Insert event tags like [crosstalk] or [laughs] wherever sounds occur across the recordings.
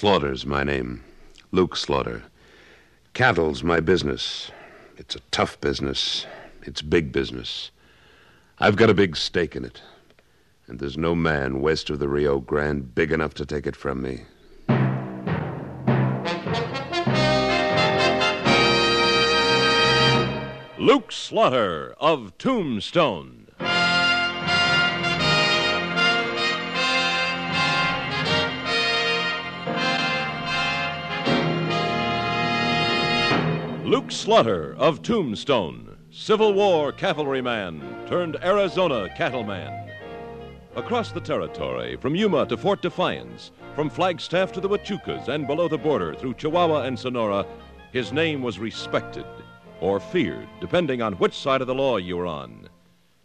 Slaughter's my name. Luke Slaughter. Cattle's my business. It's a tough business. It's big business. I've got a big stake in it. And there's no man west of the Rio Grande big enough to take it from me. Luke Slaughter of Tombstone. Luke Slaughter of Tombstone, Civil War cavalryman turned Arizona cattleman. Across the territory, from Yuma to Fort Defiance, from Flagstaff to the Huachucas, and below the border through Chihuahua and Sonora, his name was respected or feared, depending on which side of the law you were on.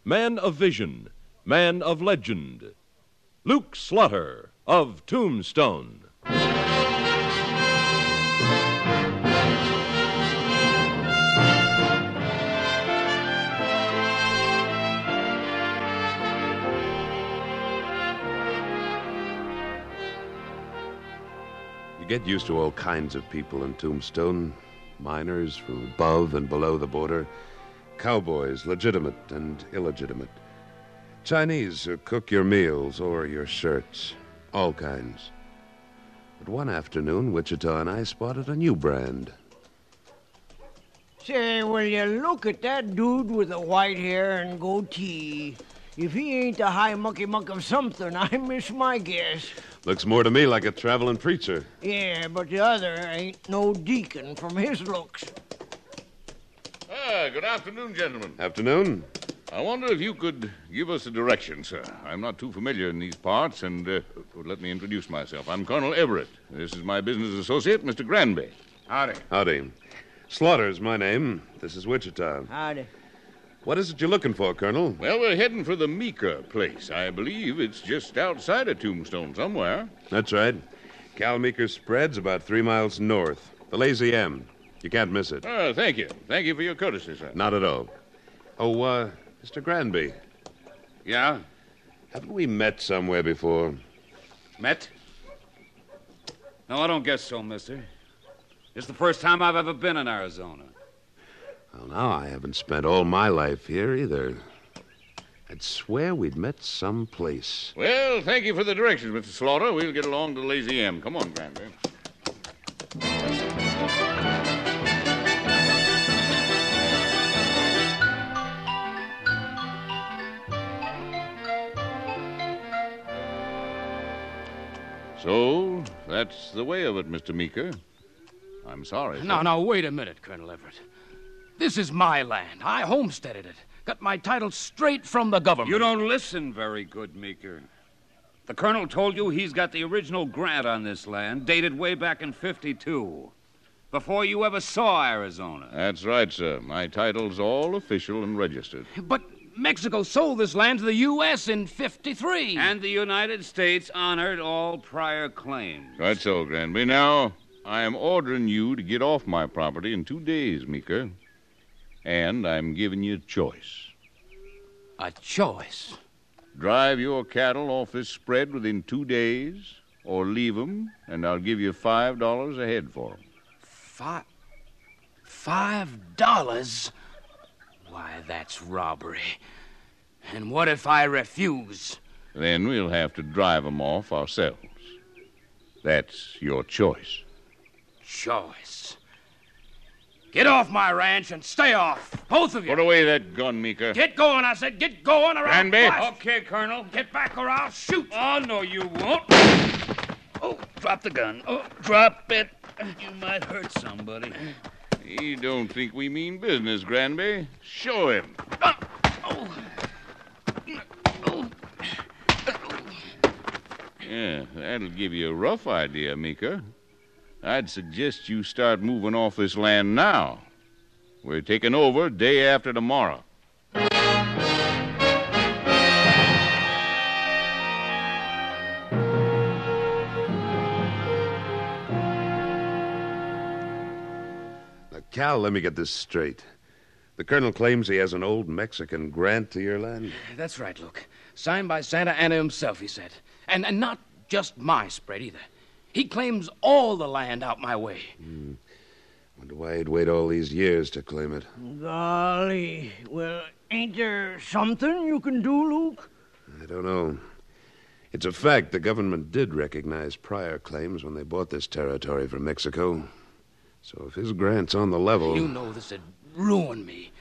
Man of vision, man of legend, Luke Slaughter of Tombstone. You get used to all kinds of people in Tombstone miners from above and below the border, cowboys, legitimate and illegitimate, Chinese who cook your meals or your shirts, all kinds. But one afternoon, Wichita and I spotted a new brand. Say, will you look at that dude with the white hair and goatee? If he ain't the high mucky muck of something, [laughs] I miss my guess. Looks more to me like a traveling preacher. Yeah, but the other ain't no deacon from his looks. Ah, good afternoon, gentlemen. Afternoon. I wonder if you could give us a direction, sir. I'm not too familiar in these parts, and uh, let me introduce myself. I'm Colonel Everett. This is my business associate, Mr. Granby. Howdy. Howdy. Slaughter's my name. This is Wichita. Howdy. What is it you're looking for, Colonel? Well, we're heading for the Meeker place. I believe it's just outside of Tombstone somewhere. That's right. Cal Meeker's spread's about three miles north. The Lazy M. You can't miss it. Ah, thank you. Thank you for your courtesy, sir. Not at all. Oh, uh, Mr. Granby, Yeah? haven't we met somewhere before? Met? No, I don't guess so, mister. It's the first time I've ever been in Arizona. Well, now, I haven't spent all my life here either. I'd swear we'd met someplace. Well, thank you for the directions, Mr. Slaughter. We'll get along to Lazy M. Come on, Granby. So, that's the way of it, Mr. Meeker. I'm sorry. No, sir. no, wait a minute, Colonel Everett. This is my land. I homesteaded it. Got my title straight from the government. You don't listen very good, Meeker. The colonel told you he's got the original grant on this land, dated way back in 52, before you ever saw Arizona. That's right, sir. My title's all official and registered. But Mexico sold this land to the U.S. in 53. And the United States honored all prior claims. Right so, Granby. Now, I am ordering you to get off my property in two days, Meeker. And I'm giving you a choice. a choice. Drive your cattle off this spread within two days, or leave 'em, and I'll give you five dollars a head for 'em. Five. Five dollars? Why, that's robbery. And what if I refuse? Then we'll have to drive 'em off ourselves. That's your choice. Choice. Get off my ranch and stay off, both of you. Put away that gun, Meeker. Get going, I said. Get going or I'll Granby. bust. Okay, Colonel. Get back or I'll shoot. Oh, no, you won't. Oh, drop the gun. Oh, drop it. You might hurt somebody. He don't think we mean business, Granby. Show him. Ah, oh. Yeah, that'll give you a rough idea, Meeker. I'd suggest you start moving off this land now. We're taking over day after tomorrow. Now, Cal, let me get this straight. The colonel claims he has an old Mexican grant to your land. That's right, Luke. Signed by Santa Anna himself, he said. And, and not just my spread either. He claims all the land out my way. Wonder why he'd wait all these years to claim it. Golly. Well, ain't there something you can do, Luke? I don't know. It's a fact the government did recognize prior claims when they bought this territory from Mexico. So if his grant's on the level. You know this'd ruin me.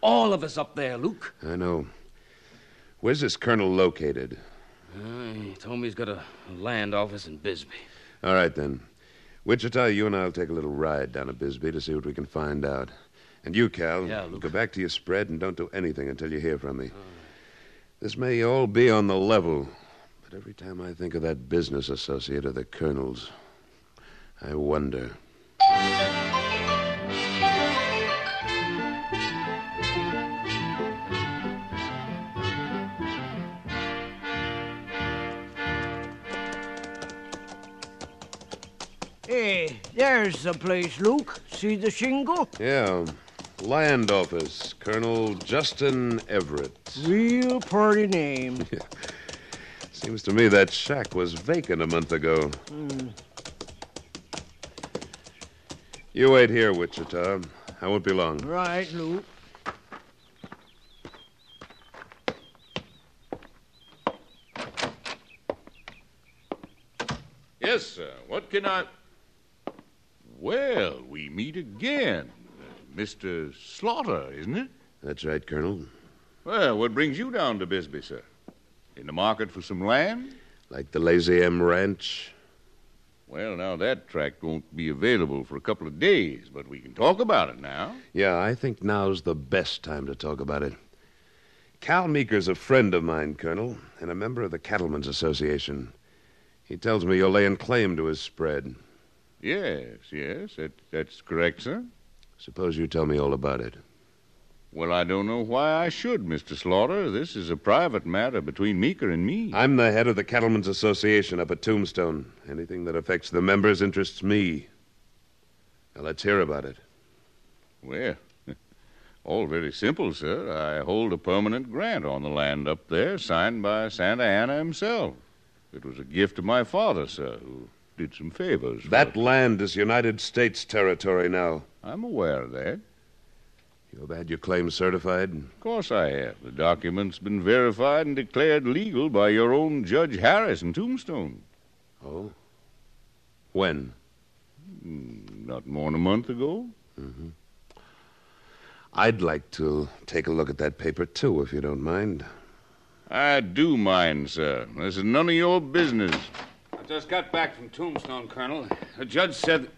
All of us up there, Luke. I know. Where's this colonel located? Uh, he told me he's got a land office in Bisbee. All right, then. Wichita, you and I'll take a little ride down to Bisbee to see what we can find out. And you, Cal, Yeah, Luke. go back to your spread and don't do anything until you hear from me. This may all be on the level, but every time I think of that business associate of the colonel's, I wonder. There's the place, Luke. See the shingle? Yeah, land office, Colonel Justin Everett. Real pretty name. [laughs] Seems to me that shack was vacant a month ago. Hmm. You wait here, Wichita. I won't be long. Right, Luke. Yes, sir. What can I. Well, we meet again. Mr. Slaughter, isn't it? That's right, Colonel. Well, what brings you down to Bisbee, sir? In the market for some land? Like the Lazy M Ranch. Well, now that tract won't be available for a couple of days, but we can talk about it now. Yeah, I think now's the best time to talk about it. Cal Meeker's a friend of mine, Colonel, and a member of the Cattlemen's Association. He tells me you're laying claim to his spread. Yes, yes, that, that's correct, sir. Suppose you tell me all about it. Well, I don't know why I should, Mr. Slaughter. This is a private matter between Meeker and me. I'm the head of the Cattlemen's Association up at Tombstone. Anything that affects the members interests me. Now, let's hear about it. Well, [laughs] all very simple, sir. I hold a permanent grant on the land up there, signed by Santa Anna himself. It was a gift of my father, sir, who did some favors. That land is United States territory now. I'm aware of that. You've had your claim certified? Of course I have. The document's been verified and declared legal by your own Judge Harris in Tombstone. Oh? When? Hmm, not more than a month ago. Mm-hmm. I'd like to take a look at that paper, too, if you don't mind. I do mind, sir. This is none of your business. I just got back from Tombstone, Colonel. The judge said.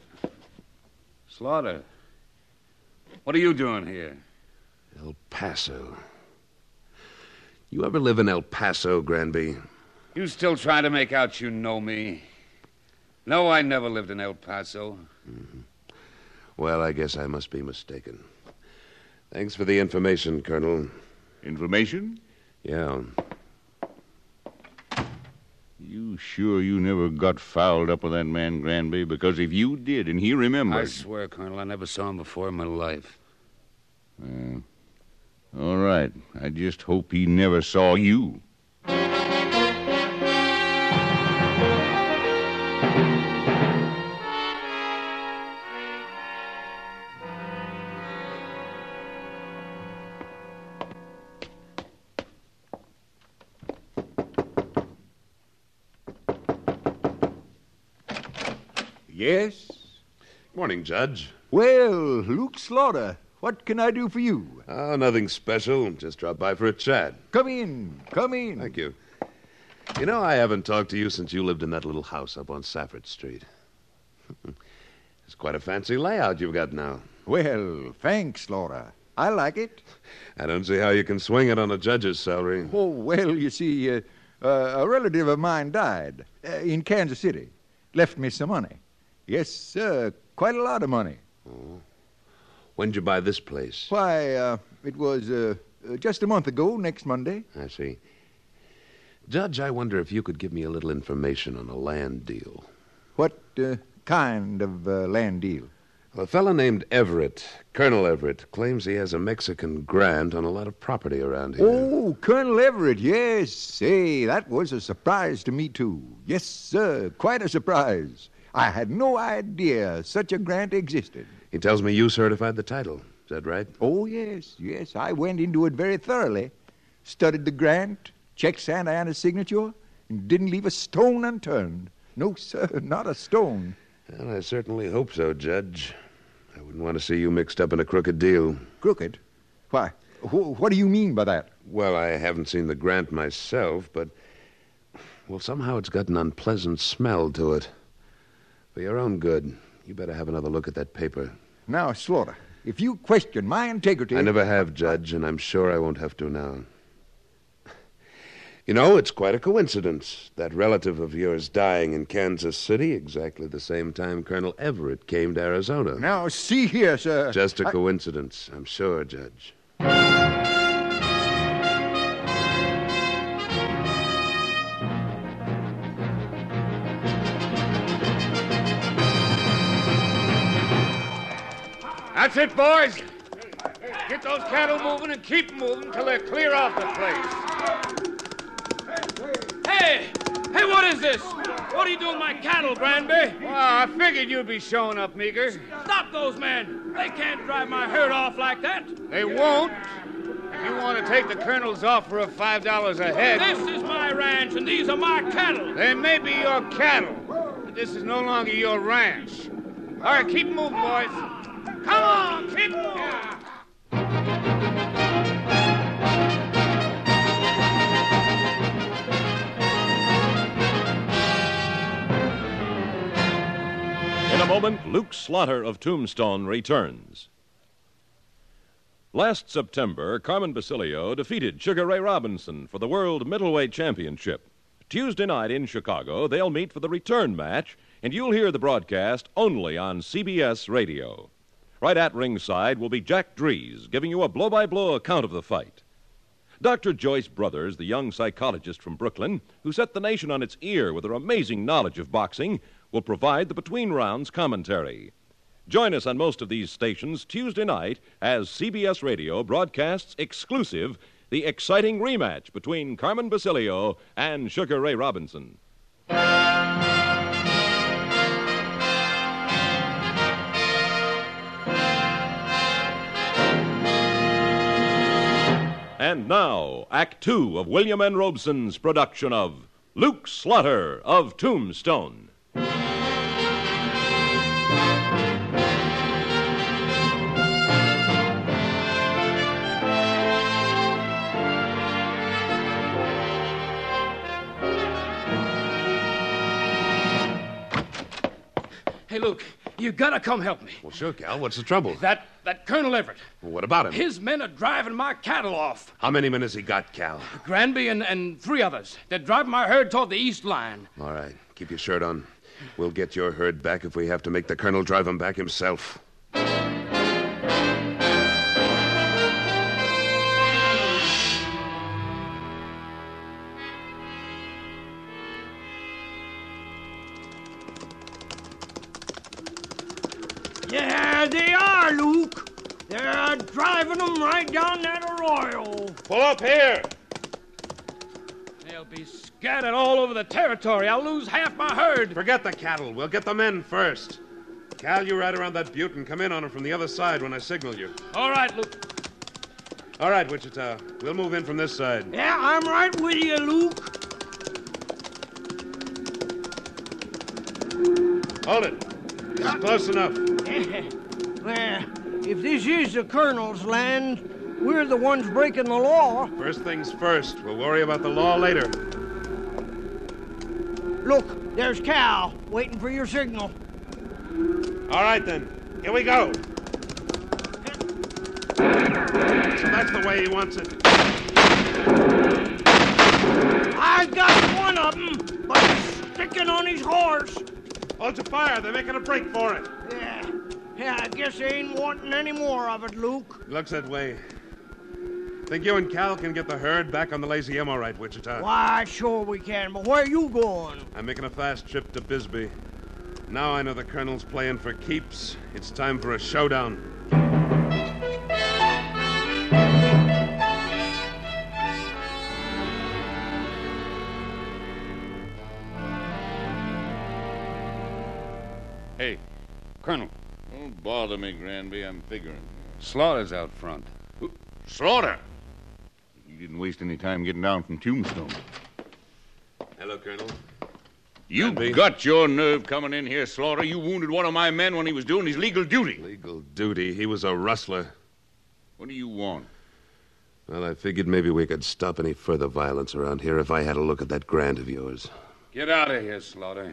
Slaughter, what are you doing here? El Paso. You ever live in El Paso, Granby? You still trying to make out you know me? No, I never lived in El Paso. Mm-hmm. Well, I guess I must be mistaken. Thanks for the information, Colonel. Information? Yeah. You sure you never got fouled up with that man, Granby? Because if you did and he remembers I swear, Colonel, I never saw him before in my life. Well, all right. I just hope he never saw you. Yes? Morning, Judge. Well, Luke Slaughter, what can I do for you? Oh, nothing special. Just dropped by for a chat. Come in, come in. Thank you. You know, I haven't talked to you since you lived in that little house up on Safford Street. [laughs] it's quite a fancy layout you've got now. Well, thanks, Laura. I like it. I don't see how you can swing it on a judge's salary. Oh, well, you see, uh, uh, a relative of mine died uh, in Kansas City. Left me some money. Yes, sir, quite a lot of money. When'd you buy this place? Why, uh, it was uh, uh, just a month ago, next Monday. I see. Judge, I wonder if you could give me a little information on a land deal. What uh, kind of uh, land deal? A fellow named Everett, Colonel Everett, claims he has a Mexican grant on a lot of property around here. Oh, Colonel Everett, yes. Say, that was a surprise to me, too. Yes, sir, quite a surprise. I had no idea such a grant existed. He tells me you certified the title. Is that right? Oh, yes, yes. I went into it very thoroughly. Studied the grant, checked Santa Anna's signature, and didn't leave a stone unturned. No, sir, not a stone. Well, I certainly hope so, Judge. I wouldn't want to see you mixed up in a crooked deal. Crooked? Why, wh- what do you mean by that? Well, I haven't seen the grant myself, but. Well, somehow it's got an unpleasant smell to it. For your own good, you better have another look at that paper. Now, Slaughter, if you question my integrity. I never have, Judge, and I'm sure I won't have to now. You know, it's quite a coincidence, that relative of yours dying in Kansas City exactly the same time Colonel Everett came to Arizona. Now, see here, sir. Just a I- coincidence, I'm sure, Judge. That's it, boys. Get those cattle moving and keep moving till they're clear off the place. Hey! Hey, what is this? What are you doing my cattle, Granby? Well, I figured you'd be showing up, Meeker. Stop those men! They can't drive my herd off like that. They won't. If you want to take the colonel's offer of five dollars a head, This is my ranch, and these are my cattle. they may be your cattle, but this is no longer your ranch. All right, keep moving, boys. Come on, keep moving. In a moment, Luke Slaughter of Tombstone returns. Last September, Carmen Basilio defeated Sugar Ray Robinson for the World Middleweight Championship. Tuesday night in Chicago, they'll meet for the return match, and you'll hear the broadcast only on CBS Radio. Right at ringside will be Jack Drees giving you a blow by blow account of the fight. Dr. Joyce Brothers, the young psychologist from Brooklyn, who set the nation on its ear with her amazing knowledge of boxing, will provide the between rounds commentary. Join us on most of these stations Tuesday night as CBS Radio broadcasts exclusive the exciting rematch between Carmen Basilio and Sugar Ray Robinson. And now, Act Two of William N. Robson's production of Luke Slaughter of Tombstone. Hey, Luke, you gotta come help me. Well, sure, Cal. What's the trouble? That that Colonel Everett, Well, what about him? his men are driving my cattle off. How many men has he got, Cal? Granby and, and three others. They're driving my herd toward the east line. All right, keep your shirt on. We'll get your herd back if we have to make the colonel drive him back himself. Driving them right down that arroyo. Pull up here. They'll be scattered all over the territory. I'll lose half my herd. Forget the cattle. We'll get the men first. Cal, you ride around that butte and come in on him from the other side when I signal you. All right, Luke. All right, Wichita. We'll move in from this side. Yeah, I'm right with you, Luke. Hold it. Is close enough. [laughs] well, if this is the colonel's land, we're the ones breaking the law. First things first. We'll worry about the law later. Look, there's Cal waiting for your signal. All right, then. Here we go. So that's the way he wants it. I got one of them, but he's sticking on his horse. Hold your fire. They're making a break for it. Yeah, yeah, I guess they ain't wanting any more of it, Luke. Looks that way. Think you and Cal can get the herd back on the Lazy M all right, Wichita? Why, sure we can, but where are you going? I'm making a fast trip to Bisbee. Now I know the colonel's playing for keeps. It's time for a showdown. Bother me, Granby. I'm figuring. Slaughter's out front. Slaughter! You didn't waste any time getting down from Tombstone. Hello, Colonel. You Granby? got your nerve coming in here, Slaughter. You wounded one of my men when he was doing his legal duty. Legal duty. He was a rustler. What do you want? Well, I figured maybe we could stop any further violence around here if I had a look at that grant of yours. Get out of here, Slaughter.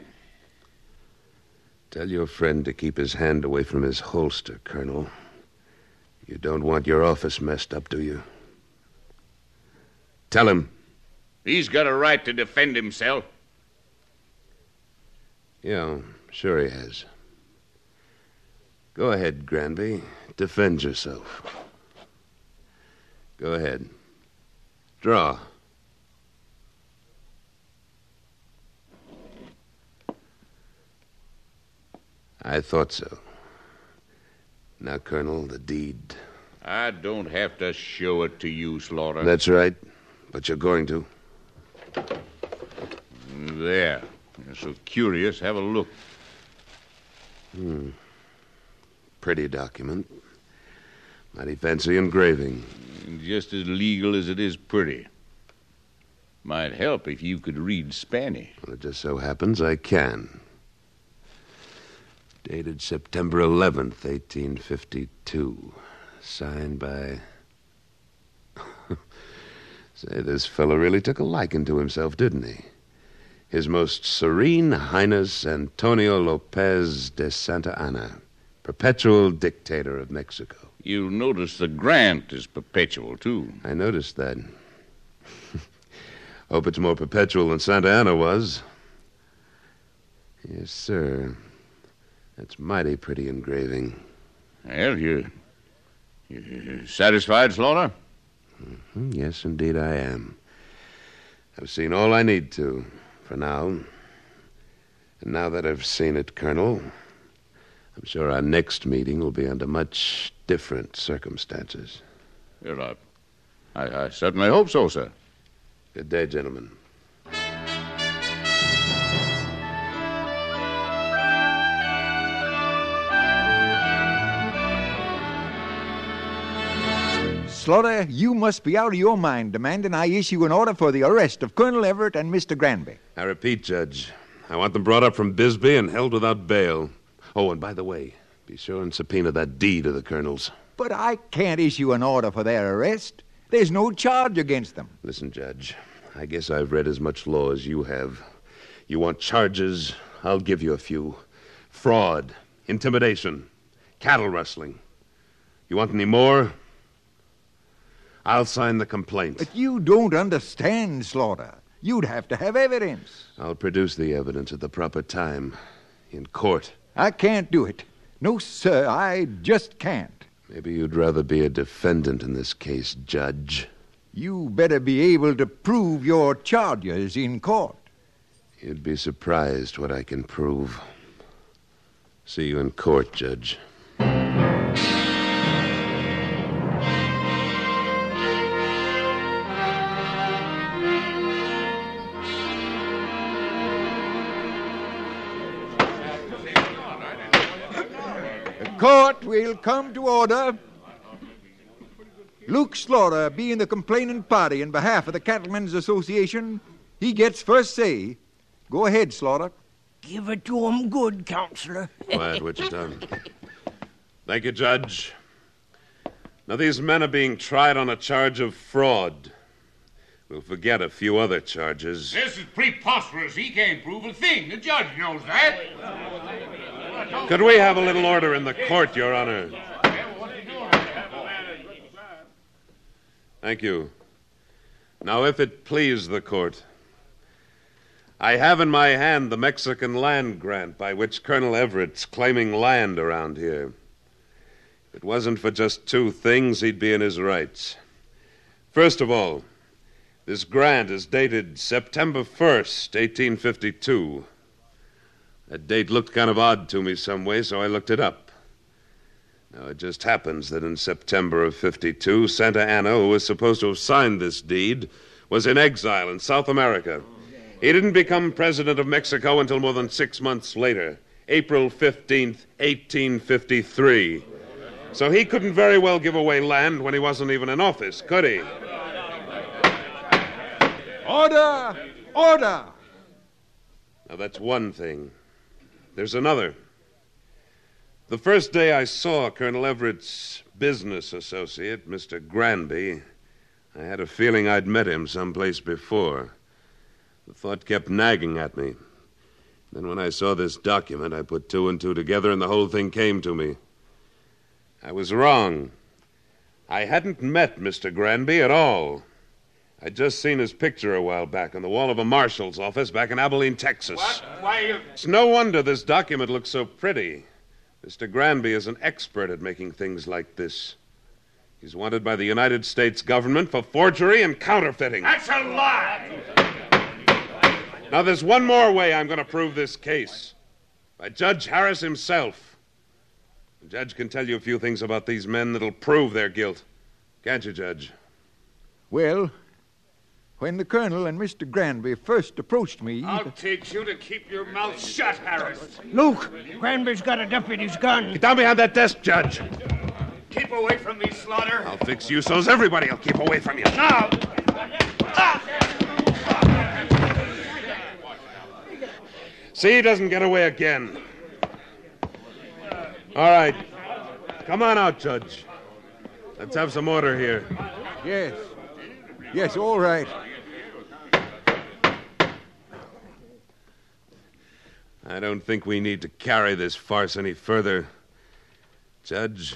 Tell your friend to keep his hand away from his holster, Colonel. You don't want your office messed up, do you? Tell him. He's got a right to defend himself. Yeah, sure he has. Go ahead, Granby. Defend yourself. Go ahead. Draw. I thought so. Now, Colonel, the deed. I don't have to show it to you, Slaughter. That's right. But you're going to. There. You're so curious. Have a look. Hmm. Pretty document. Mighty fancy engraving. Just as legal as it is pretty. Might help if you could read Spanish. Well, it just so happens I can. Dated September 11th, 1852. Signed by. [laughs] Say, this fellow really took a liking to himself, didn't he? His Most Serene Highness Antonio Lopez de Santa Anna, perpetual dictator of Mexico. You'll notice the grant is perpetual, too. I noticed that. [laughs] Hope it's more perpetual than Santa Anna was. Yes, sir. That's mighty pretty engraving. Well, you, you satisfied, Slaughter? Hmm, Yes, indeed, I am. I've seen all I need to, for now. And now that I've seen it, Colonel, I'm sure our next meeting will be under much different circumstances. Well, I, I, I certainly hope so, sir. Good day, gentlemen. Slaughter, you must be out of your mind demanding I issue an order for the arrest of Colonel Everett and Mr. Granby. I repeat, Judge, I want them brought up from Bisbee and held without bail. Oh, and by the way, be sure and subpoena that deed of the Colonel's. But I can't issue an order for their arrest. There's no charge against them. Listen, Judge, I guess I've read as much law as you have. You want charges? I'll give you a few fraud, intimidation, cattle rustling. You want any more? I'll sign the complaint. But you don't understand, Slaughter. You'd have to have evidence. I'll produce the evidence at the proper time in court. I can't do it. No, sir, I just can't. Maybe you'd rather be a defendant in this case, Judge. You better be able to prove your charges in court. You'd be surprised what I can prove. See you in court, Judge. Will come to order. Luke Slaughter, being the complaining party in behalf of the Cattlemen's Association, he gets first say. Go ahead, Slaughter. Give it to 'em good, counselor. [laughs] Quiet, Wichita. Thank you, Judge. Now, these men are being tried on a charge of fraud. We'll forget a few other charges. This is preposterous. He can't prove a thing. The judge knows that. Could we have a little order in the court, Your Honor? Thank you. Now, if it please the court, I have in my hand the Mexican land grant by which Colonel Everett's claiming land around here. If it wasn't for just two things, he'd be in his rights. First of all, this grant is dated September 1st, 1852. That date looked kind of odd to me some way, so I looked it up. Now, it just happens that in September of 52, Santa Anna, who was supposed to have signed this deed, was in exile in South America. He didn't become president of Mexico until more than six months later, April 15th, 1853. So he couldn't very well give away land when he wasn't even in office, could he? Order! Order! Now, that's one thing. There's another. The first day I saw Colonel Everett's business associate, Mr. Granby, I had a feeling I'd met him someplace before. The thought kept nagging at me. Then, when I saw this document, I put two and two together, and the whole thing came to me. I was wrong. I hadn't met Mr. Granby at all. I'd just seen his picture a while back on the wall of a marshal's office back in Abilene, Texas. What? Why, you... It's no wonder this document looks so pretty. Mr. Granby is an expert at making things like this. He's wanted by the United States government for forgery and counterfeiting. That's a lie! Now, there's one more way I'm going to prove this case by Judge Harris himself. The judge can tell you a few things about these men that'll prove their guilt. Can't you, Judge? Well, when the colonel and Mr. Granby first approached me. I'll teach you to keep your mouth shut, Harris. Luke, Granby's got a deputy's gun. Get down behind that desk, Judge. Keep away from me, Slaughter. I'll fix you so's everybody will keep away from you. Now! Ah. See, he doesn't get away again. All right. Come on out, Judge. Let's have some order here. Yes. Yes, all right. I don't think we need to carry this farce any further. Judge,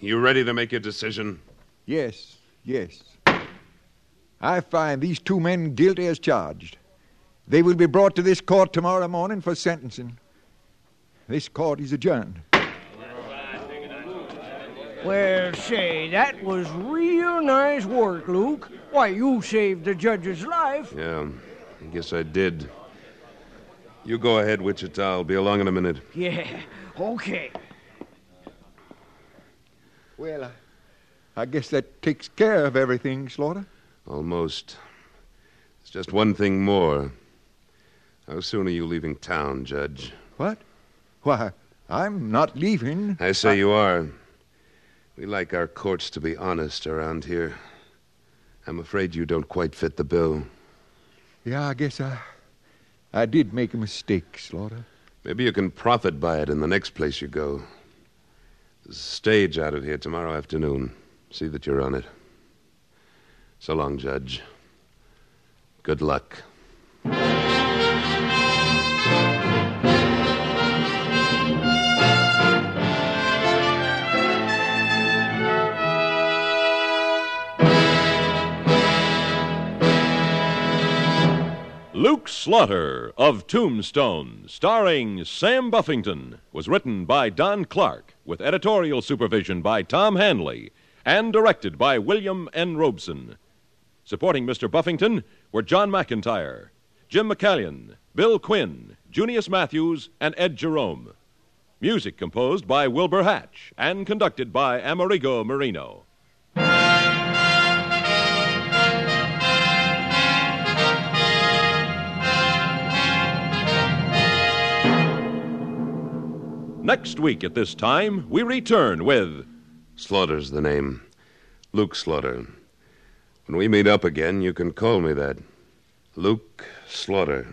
you ready to make your decision? Yes, yes. I find these two men guilty as charged. They will be brought to this court tomorrow morning for sentencing. This court is adjourned. Well, say, that was real nice work, Luke. Why, you saved the judge's life. Yeah, I guess I did. You go ahead, Wichita. I'll be along in a minute. Yeah, okay. Well, I, I guess that takes care of everything, Slaughter. Almost. There's just one thing more. How soon are you leaving town, Judge? What? Why, I'm not leaving. I say you are. We like our courts to be honest around here. I'm afraid you don't quite fit the bill. Yeah, I guess I. I did make a mistake, Slaughter. Maybe you can profit by it in the next place you go. There's a stage out of here tomorrow afternoon. See that you're on it. So long, Judge. Good luck. Slaughter of Tombstone, starring Sam Buffington, was written by Don Clark with editorial supervision by Tom Hanley and directed by William N. Robson. Supporting Mr. Buffington were John McIntyre, Jim McCallion, Bill Quinn, Junius Matthews, and Ed Jerome. Music composed by Wilbur Hatch and conducted by Amerigo Marino. Next week at this time, we return with Slaughter's the name. Luke Slaughter. When we meet up again, you can call me that. Luke Slaughter.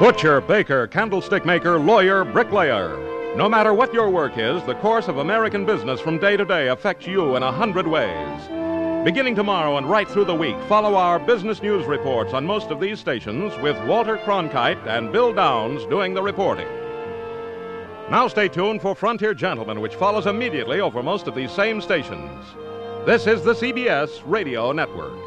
Butcher, baker, candlestick maker, lawyer, bricklayer. No matter what your work is, the course of American business from day to day affects you in a hundred ways. Beginning tomorrow and right through the week, follow our business news reports on most of these stations with Walter Cronkite and Bill Downs doing the reporting. Now stay tuned for Frontier Gentleman, which follows immediately over most of these same stations. This is the CBS Radio Network.